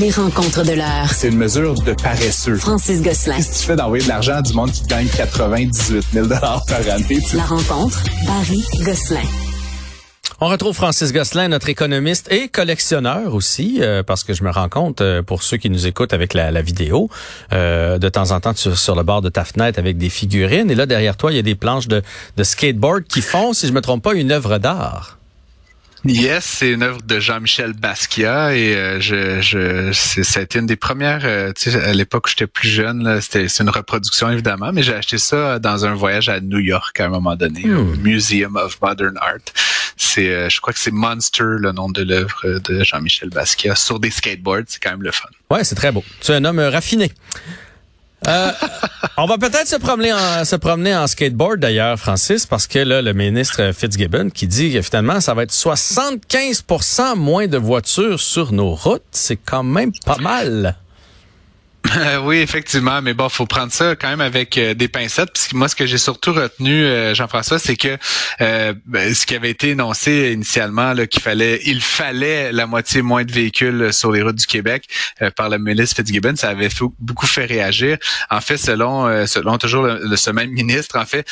Les rencontres de l'heure. C'est une mesure de paresseux. Francis Gosselin. Qu'est-ce que tu fais d'envoyer de l'argent à du monde qui gagne 98 000 par année? La rencontre, Barry Gosselin. On retrouve Francis Gosselin, notre économiste et collectionneur aussi, euh, parce que je me rends compte, euh, pour ceux qui nous écoutent avec la, la vidéo, euh, de temps en temps sur, sur, le bord de ta fenêtre avec des figurines. Et là, derrière toi, il y a des planches de, de skateboard qui font, si je me trompe pas, une œuvre d'art. Yes, c'est une œuvre de Jean-Michel Basquiat et euh, je, je été une des premières. Euh, tu sais, à l'époque où j'étais plus jeune, c'était c'est une reproduction évidemment, mais j'ai acheté ça dans un voyage à New York à un moment donné, au Hmm. Museum of Modern Art. C'est, euh, je crois que c'est Monster le nom de l'œuvre de Jean-Michel Basquiat sur des skateboards. C'est quand même le fun. Ouais, c'est très beau. Tu es un homme euh, raffiné. Euh, on va peut-être se promener en skateboard d'ailleurs, Francis, parce que là, le ministre Fitzgibbon qui dit que finalement, ça va être 75% moins de voitures sur nos routes. C'est quand même pas mal. Oui, effectivement, mais bon, faut prendre ça quand même avec euh, des pincettes. Puis moi, ce que j'ai surtout retenu, euh, Jean-François, c'est que euh, ben, ce qui avait été énoncé initialement, qu'il fallait, il fallait la moitié moins de véhicules sur les routes du Québec par le ministre Fitzgibbon, ça avait beaucoup fait réagir. En fait, selon selon toujours le, le- ce même ministre, en fait,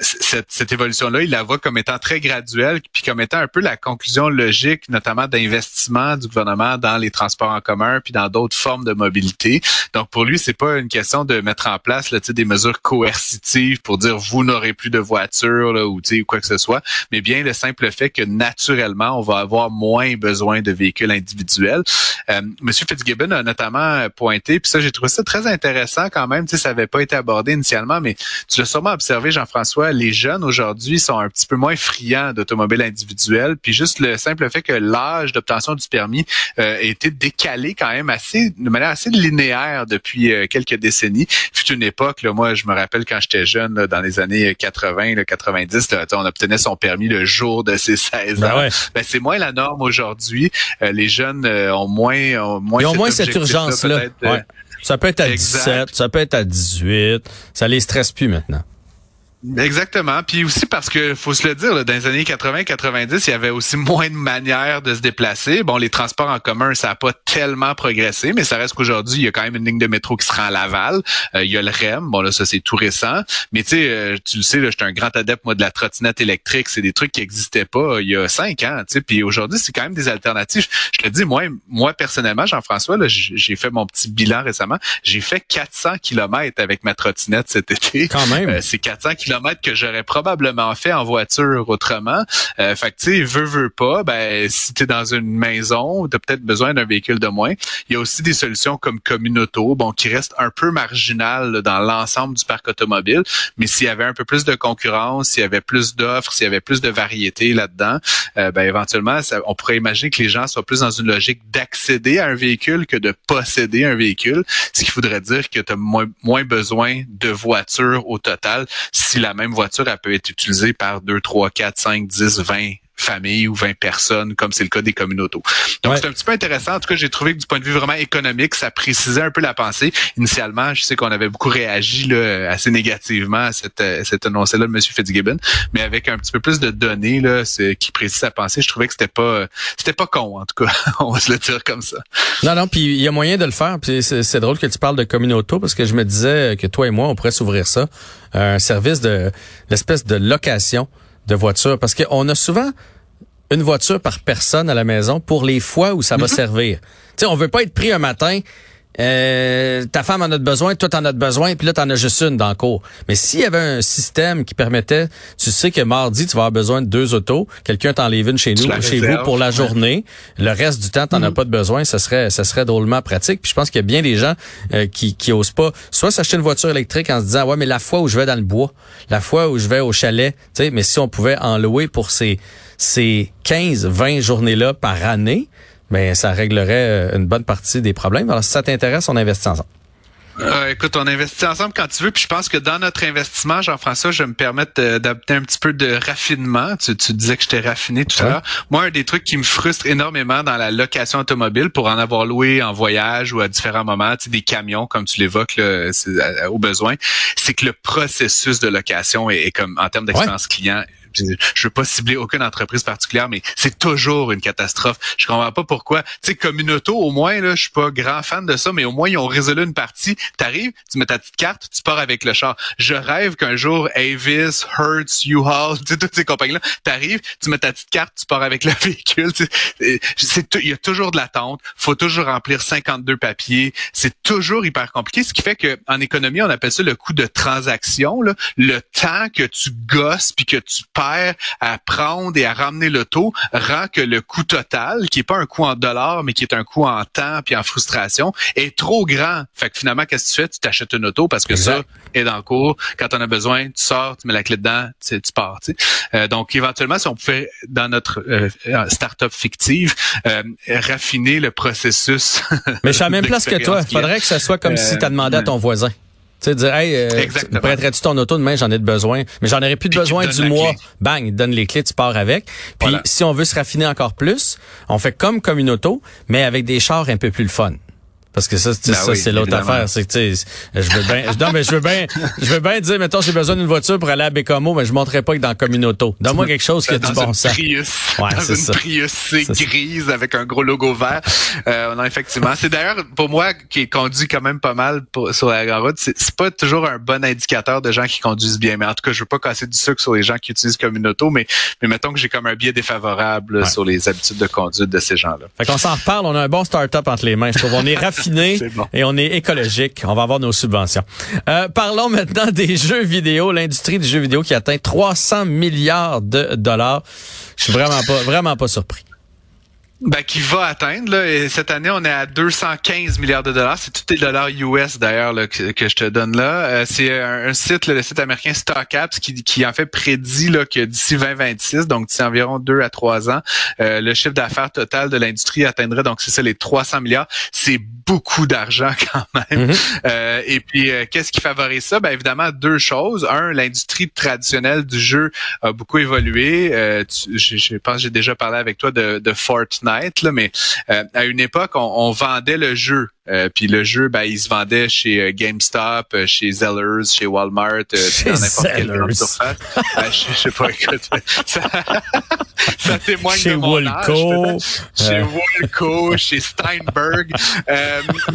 cette, cette évolution-là, il la voit comme étant très graduelle, puis comme étant un peu la conclusion logique, notamment d'investissement du gouvernement dans les transports en commun, puis dans d'autres formes de mobilité. Donc pour lui, c'est pas une question de mettre en place là, des mesures coercitives pour dire vous n'aurez plus de voiture là, ou sais, quoi que ce soit, mais bien le simple fait que naturellement, on va avoir moins besoin de véhicules individuels. Euh, Monsieur Fitzgibbon a notamment pointé, puis ça, j'ai trouvé ça très intéressant quand même. Ça n'avait pas été abordé initialement, mais tu l'as sûrement observé, Jean-François, les jeunes aujourd'hui sont un petit peu moins friands d'automobiles individuelles, puis juste le simple fait que l'âge d'obtention du permis euh, a été décalé quand même assez de manière assez linéaire depuis euh, quelques décennies. Fut une époque, là, moi, je me rappelle quand j'étais jeune, là, dans les années 80, là, 90, là, on obtenait son permis le jour de ses 16 Ben ans. ouais. Ben, c'est moins la norme aujourd'hui. Euh, les jeunes euh, ont moins, ont moins, Ils ont moins cette urgence-là. Ouais. Ça peut être à Exact. 17, ça peut être à 18. Ça les stresse plus maintenant. Exactement. Puis aussi parce que faut se le dire, là, dans les années 80-90, il y avait aussi moins de manières de se déplacer. Bon, les transports en commun, ça n'a pas tellement progressé, mais ça reste qu'aujourd'hui, il y a quand même une ligne de métro qui se rend à Laval. Euh, il y a le REM. Bon, là, ça, c'est tout récent. Mais tu sais, euh, tu le sais, là, j'étais un grand adepte, moi, de la trottinette électrique. C'est des trucs qui n'existaient pas euh, il y a cinq ans. Tu sais, puis aujourd'hui, c'est quand même des alternatives. Je te dis, moi, moi personnellement, Jean-François, j'ai fait mon petit bilan récemment. J'ai fait 400 kilomètres avec ma trottinette cet été. Quand même. Euh, c'est 400 que j'aurais probablement fait en voiture autrement. Euh, fait que tu sais, veux, veux pas, ben si tu es dans une maison, tu as peut-être besoin d'un véhicule de moins. Il y a aussi des solutions comme Communauto, bon, qui restent un peu marginales là, dans l'ensemble du parc automobile, mais s'il y avait un peu plus de concurrence, s'il y avait plus d'offres, s'il y avait plus de variété là-dedans, euh, ben éventuellement, on pourrait imaginer que les gens soient plus dans une logique d'accéder à un véhicule que de posséder un véhicule, ce qui voudrait dire que tu as moins, moins besoin de voitures au total si la même voiture elle peut être utilisée par 2, 3, 4, 5, 10, 20 familles ou 20 personnes, comme c'est le cas des communautés. Donc, Ouais. c'est un petit peu intéressant. En tout cas, j'ai trouvé que du point de vue vraiment économique, ça précisait un peu la pensée. Initialement, je sais qu'on avait beaucoup réagi là, assez négativement à cette, euh, cette annonce-là de M. Fitzgibbon, mais avec un petit peu plus de données là, qui précisent sa pensée, je trouvais que c'était pas c'était pas con, en tout cas. On va se le dire comme ça. Non, non, puis il y a moyen de le faire. Puis c'est drôle que tu parles de communauto parce que je me disais que toi et moi, on pourrait s'ouvrir ça, un service de l'espèce de location de voitures, parce qu'on a souvent une voiture par personne à la maison pour les fois où ça va servir. Tu sais, on veut pas être pris un matin. Euh, ta femme en a besoin, toi t'en as besoin, puis là t'en as juste une dans le cours. Mais s'il y avait un système qui permettait, tu sais que mardi tu vas avoir besoin de deux autos, quelqu'un t'enlève une chez nous, chez vous pour la ouais. journée, le reste du temps t'en as pas de besoin, ça serait, ça serait drôlement pratique. Puis je pense qu'il y a bien des gens euh, qui, qui osent pas, soit s'acheter une voiture électrique en se disant ouais mais la fois où je vais dans le bois, la fois où je vais au chalet, tu sais, mais si on pouvait en louer pour ces ces 15, 20 journées là par année, ben ça réglerait euh, une bonne partie des problèmes. Alors si ça t'intéresse, on investit ensemble. Euh, écoute, on investit ensemble quand tu veux, puis je pense que dans notre investissement, Jean-François, je vais me permettre euh, d'adopter un petit peu de raffinement. Tu, tu disais que j'étais raffiné tout à l'heure. Moi, un des trucs qui me frustre énormément dans la location automobile, pour en avoir loué en voyage ou à différents moments, tu sais, des camions, comme tu l'évoques là, euh, au besoin, c'est que le processus de location est, est comme en termes d'expérience client je veux pas cibler aucune entreprise particulière, mais c'est toujours une catastrophe. Je comprends pas pourquoi. Tu sais, Communauto, au moins, là, je suis pas grand fan de ça, mais au moins, ils ont résolu une partie. T'arrives, tu mets ta petite carte, tu pars avec le char. Je rêve qu'un jour, Avis, Hertz, U-Haul, toutes ces compagnies-là, t'arrives, tu mets ta petite carte, tu pars avec le véhicule. Il y a toujours de l'attente. Faut toujours remplir 52 papiers. C'est toujours hyper compliqué, ce qui fait que en économie, on appelle ça le coût de transaction, là. le temps que tu gosses puis que tu à prendre et à ramener l'auto rend que le coût total, qui est pas un coût en dollars, mais qui est un coût en temps puis en frustration, est trop grand. Fait que finalement, qu'est-ce que tu fais? Tu t'achètes une auto parce que ça est dans le cours. Quand on a besoin, tu sors, tu mets la clé dedans, tu, tu pars. Euh, donc, éventuellement, si on pouvait, dans notre euh, start-up fictive, euh, raffiner le processus. Mais je suis à la même place que toi. Faudrait que ce soit comme si tu as demandé à ton voisin. Tu sais, dire, hey, euh, prêterais-tu ton auto demain? J'en ai de besoin. Mais j'en aurais plus de besoin du mois. Bang, il donne les clés, tu pars avec. Puis si on veut se raffiner encore plus, on fait comme comme une auto, mais avec des chars un peu plus le fun. Parce que ça, ben ça c'est l'autre affaire. C'est que je veux bien. non, mais je veux bien. Je veux bien dire, mettons, j'ai besoin d'une voiture pour aller à Bécomo, mais je montrerai pas que dans Communauto. Donne-moi quelque chose qui a du bon sens. Prius, ouais, dans une ça. Prius C grise avec un gros logo vert. Euh, non, effectivement. C'est d'ailleurs pour moi qui conduit quand même pas mal sur la grande route, c'est pas toujours un bon indicateur de gens qui conduisent bien. Mais en tout cas, je veux pas casser du sucre sur les gens qui utilisent Communauto, mais mais mettons que j'ai comme un biais défavorable sur les habitudes de conduite de ces gens-là. Fait qu'on s'en reparle. On a un bon start-up entre les mains. Je trouve on est et on est écologique. On va avoir nos subventions. Euh, parlons maintenant des jeux vidéo, l'industrie des jeux vidéo qui atteint 300 milliards de dollars. Je suis vraiment pas, vraiment pas surpris. Ben, qui va atteindre. Là, et cette année, on est à 215 milliards de dollars. C'est tous les dollars US d'ailleurs que, que, je te donne là. Euh, c'est un, site, le site américain StockApps, qui, qui en fait prédit là, que d'ici 2026, donc d'ici environ deux à trois ans, euh, le chiffre d'affaires total de l'industrie atteindrait, donc c'est ça, les 300 milliards. C'est beaucoup d'argent quand même. Mm-hmm. euh, et puis, euh, qu'est-ce qui favorise ça? Ben, évidemment, deux choses. Un, l'industrie traditionnelle du jeu a beaucoup évolué. je, je, pense que j'ai déjà parlé avec toi de, de Fortnite mais euh, à une époque, on, vendait le jeu. Euh, puis le jeu, ben, il se vendait chez euh, GameStop, chez Zellers, chez Walmart, chez dans n'importe quelle surface. Ben, je, je, sais pas, écoute, ça, ça témoigne chez de mon Woolco, âge. Chez Woolco, chez Steinberg.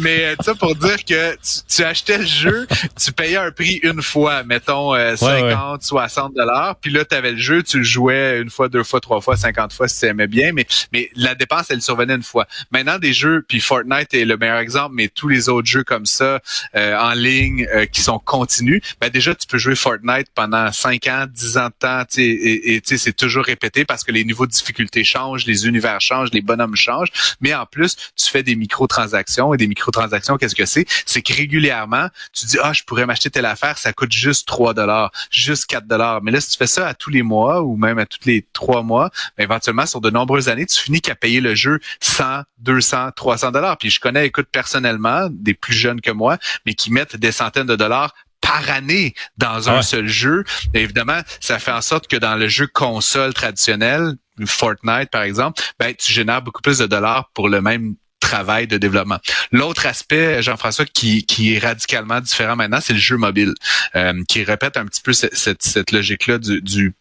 mais ça pour dire que tu, achetais le jeu, tu payais un prix une fois, mettons 50, 60 dollars, puis là tu avais le jeu, tu le jouais une fois, deux fois, trois fois, 50 fois si tu aimais bien, mais mais la dépense elle survenait une fois. Maintenant des jeux, puis Fortnite est le meilleur exemple mais tous les autres jeux comme ça euh, en ligne euh, qui sont continus, ben déjà tu peux jouer Fortnite pendant 5 ans, 10 ans de temps, et, et c'est toujours répété parce que les niveaux de difficulté changent, les univers changent, les bonhommes changent, mais en plus tu fais des microtransactions et des microtransactions, qu'est-ce que c'est? C'est que régulièrement tu dis ah je pourrais m'acheter telle affaire, ça coûte juste 3 dollars, juste 4 dollars, mais là si tu fais ça à tous les mois ou même à tous les trois mois, ben, éventuellement sur de nombreuses années tu finis qu'à payer le jeu 100, 200, 300 dollars. Puis je connais, écoute personnellement des plus jeunes que moi, mais qui mettent des centaines de dollars par année dans un seul jeu. évidemment, ça fait en sorte que dans le jeu console traditionnel, Fortnite par exemple, ben tu génères beaucoup plus de dollars pour le même travail de développement. L'autre aspect, Jean-François, qui, qui est radicalement différent maintenant, c'est le jeu mobile, euh, qui répète un petit peu cette, cette, logique-là du, du,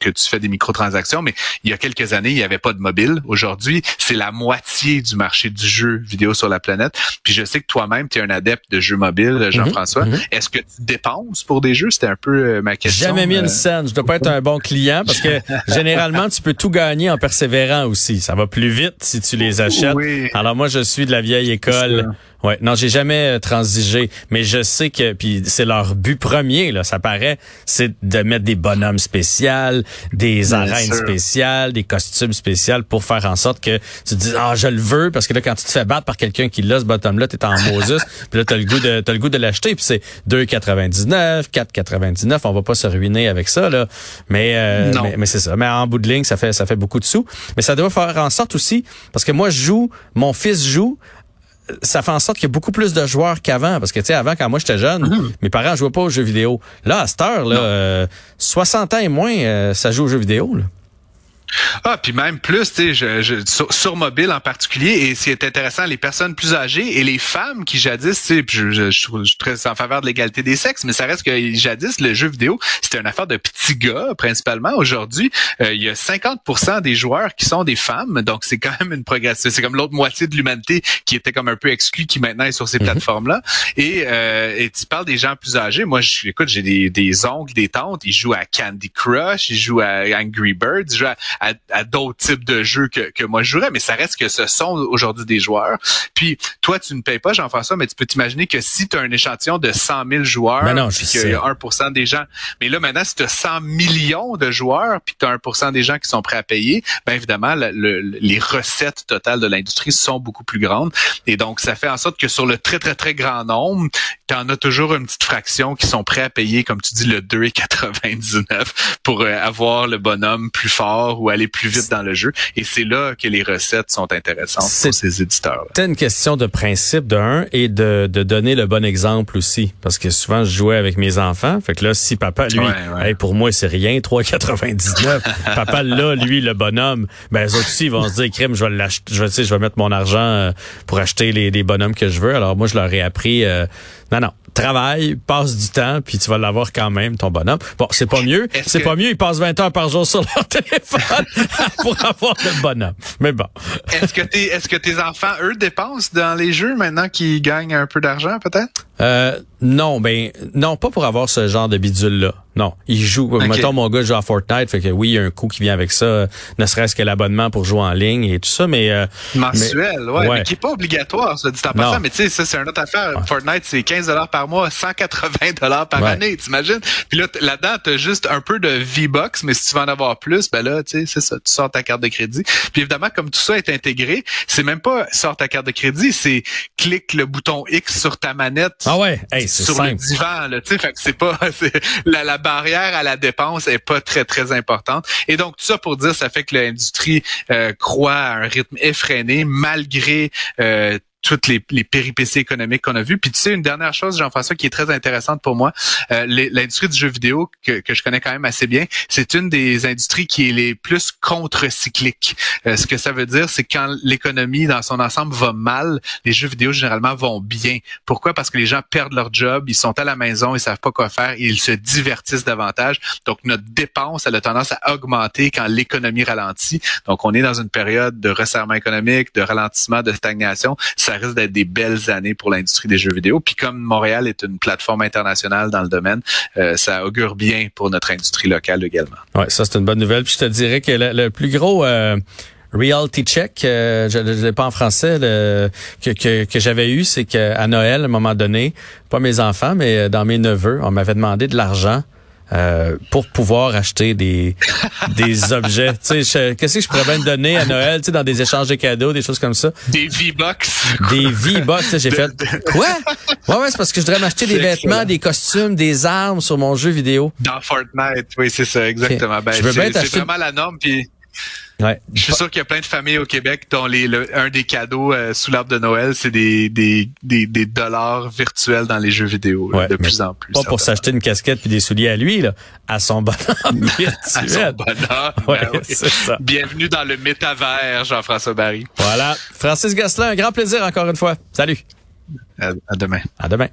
que tu fais des microtransactions. Mais il y a quelques années, il n'y avait pas de mobile. Aujourd'hui, c'est la moitié du marché du jeu vidéo sur la planète. Puis je sais que toi-même, tu es un adepte de jeux mobiles, mhm, Jean-François. Mhm. Est-ce que tu dépenses pour des jeux? C'était un peu euh, ma question. Jamais mis une euh. scène. Je dois pas être un bon client parce que généralement, tu peux tout gagner en persévérant aussi. Ça va plus vite si tu les achètes. Oui. Alors moi, je suis de la vieille école. Ouais, non, j'ai jamais euh, transigé, mais je sais que puis c'est leur but premier là, ça paraît, c'est de mettre des bonhommes spéciaux, des arènes spéciales, des costumes spéciaux pour faire en sorte que tu te dis ah je le veux parce que là quand tu te fais battre par quelqu'un qui l'a ce bottom là, t'es en Moses, puis là t'as le goût de t'as le goût de l'acheter puis c'est 2,99, 4,99, on va pas se ruiner avec ça là, mais euh, mais, mais c'est ça, mais en bout de ligne ça fait ça fait beaucoup de sous, mais ça doit faire en sorte aussi parce que moi je joue, mon fils joue ça fait en sorte qu'il y a beaucoup plus de joueurs qu'avant. Parce que, tu sais, avant, quand moi j'étais jeune, mhm. mes parents jouaient pas aux jeux vidéo. Là, à cette heure, là, 60 euh, ans et moins, euh, ça joue aux jeux vidéo. Là. Ah, puis même plus, tu sais, je, je, sur, sur, mobile en particulier, et ce qui est intéressant, les personnes plus âgées et les femmes qui jadis, tu sais, je, je, je, suis très en faveur de l'égalité des sexes, mais ça reste que jadis, le jeu vidéo, c'était une affaire de petits gars, principalement. Aujourd'hui, euh, il y a 50% des joueurs qui sont des femmes, donc c'est quand même une progression. C'est comme l'autre moitié de l'humanité qui était comme un peu exclue, qui maintenant est sur ces mm-hmm. plateformes-là. Et, euh, et tu parles des gens plus âgés. Moi, je, écoute, j'ai des, des oncles, des tantes, ils jouent à Candy Crush, ils jouent à Angry Birds, ils jouent à, à, à d'autres types de jeux que, que moi je jouerais, mais ça reste que ce sont aujourd'hui des joueurs. Puis toi, tu ne payes pas, Jean-François, mais tu peux t'imaginer que si tu as un échantillon de 100 000 joueurs, ben puis qu'il y a 1% des gens, mais là maintenant, si tu as 100 millions de joueurs, puis tu as 1% des gens qui sont prêts à payer, ben évidemment, le, les recettes totales de l'industrie sont beaucoup plus grandes. Et donc, ça fait en sorte que sur le très, très, très grand nombre, tu en as toujours une petite fraction qui sont prêts à payer, comme tu dis, le 2,99 pour euh, avoir le bonhomme plus fort ou aller plus vite dans le jeu. Et c'est là que les recettes sont intéressantes pour ces éditeurs. C'est une question de principe de un et de, de donner le bon exemple aussi. Parce que souvent, je jouais avec mes enfants. Fait que là, si papa, lui, pour moi, c'est rien, 3,99. papa, là, lui, le bonhomme, ben, eux aussi, ils vont se dire, crime, je vais l'acheter, je vais, je vais mettre mon argent euh, pour acheter les, les bonhommes que je veux. Alors, moi, je leur ai appris, euh, non, non, travaille, passe du temps, puis tu vas l'avoir quand même, ton bonhomme. Bon, c'est pas mieux. C'est pas mieux, ils passent 20 heures par jour sur leur téléphone pour avoir le bonhomme. Mais bon. Est-ce que, tes, est-ce que tes enfants, eux, dépensent dans les jeux maintenant qu'ils gagnent un peu d'argent, peut-être? Euh, non, ben non, pas pour avoir ce genre de bidule-là. Non, il joue. Mettons, mon gars joue à Fortnite, fait que oui, il y a un coût qui vient avec ça, ne serait-ce que l'abonnement pour jouer en ligne et tout ça, mais euh, mensuel, ouais, mais qui est pas obligatoire, ça dit en passant. Mais tu sais, ça c'est une autre affaire. Fortnite, c'est 15 dollars par mois, 180 dollars par année, t'imagines? Puis là, là-dedans, t'as juste un peu de V-Bucks, mais si tu veux en avoir plus, ben là, tu sais, c'est ça, tu sors ta carte de crédit. Puis évidemment, comme tout ça est intégré, c'est même pas sors ta carte de crédit, c'est clique le bouton X sur ta manette. Ah ouais, sur le divan, là, tu sais, c'est pas la, la barrière à la dépense est pas très très importante. Et donc tout ça pour dire, ça fait que l'industrie euh, croît à un rythme effréné malgré euh, toutes les, les péripéties économiques qu'on a vues. Puis tu sais, une dernière chose, Jean-François, qui est très intéressante pour moi, euh, l'industrie du jeu vidéo, que, que, je connais quand même assez bien, c'est une des industries qui est les plus contre-cycliques. Euh, ce que ça veut dire, c'est quand l'économie dans son ensemble va mal, les jeux vidéo généralement vont bien. Pourquoi? Parce que les gens perdent leur job, ils sont à la maison, ils savent pas quoi faire, ils se divertissent davantage. Donc notre dépense, elle a tendance à augmenter quand l'économie ralentit. Donc on est dans une période de resserrement économique, de ralentissement, de stagnation. Ça risque d'être des belles années pour l'industrie des jeux vidéo. Puis comme Montréal est une plateforme internationale dans le domaine, euh, ça augure bien pour notre industrie locale également. Ouais, ça c'est une bonne nouvelle. Puis je te dirais que le, plus gros euh, reality check, euh, je ne l'ai pas en français, le, que, que, que j'avais eu, c'est qu'à Noël, à un moment donné, pas mes enfants, mais dans mes neveux, on m'avait demandé de l'argent euh, pour pouvoir acheter des des objets. Tu sais, qu'est-ce que je pourrais bien donner à Noël, tu sais, dans des échanges de cadeaux, des choses comme ça? Des V-Bucks. Des V-Bucks, j'ai fait. Quoi? Ouais, ouais, c'est parce que je voudrais m'acheter des vêtements, des costumes, des armes sur mon jeu vidéo. Dans Fortnite, oui, c'est ça, exactement. Ben, c'est vraiment la norme, puis je suis sûr qu'il y a plein de familles au Québec dont les, un des cadeaux euh, sous l'arbre de Noël, c'est des, des, des, des, dollars virtuels dans les jeux vidéo de plus en plus. Pas pour s'acheter une casquette puis des souliers à lui, là, à son bonhomme virtuel. à son bonhomme. Ben ça. Bienvenue dans le métavers, Jean-François Barry. Voilà. Francis Gosselin, un grand plaisir encore une fois. Salut. à demain. À demain.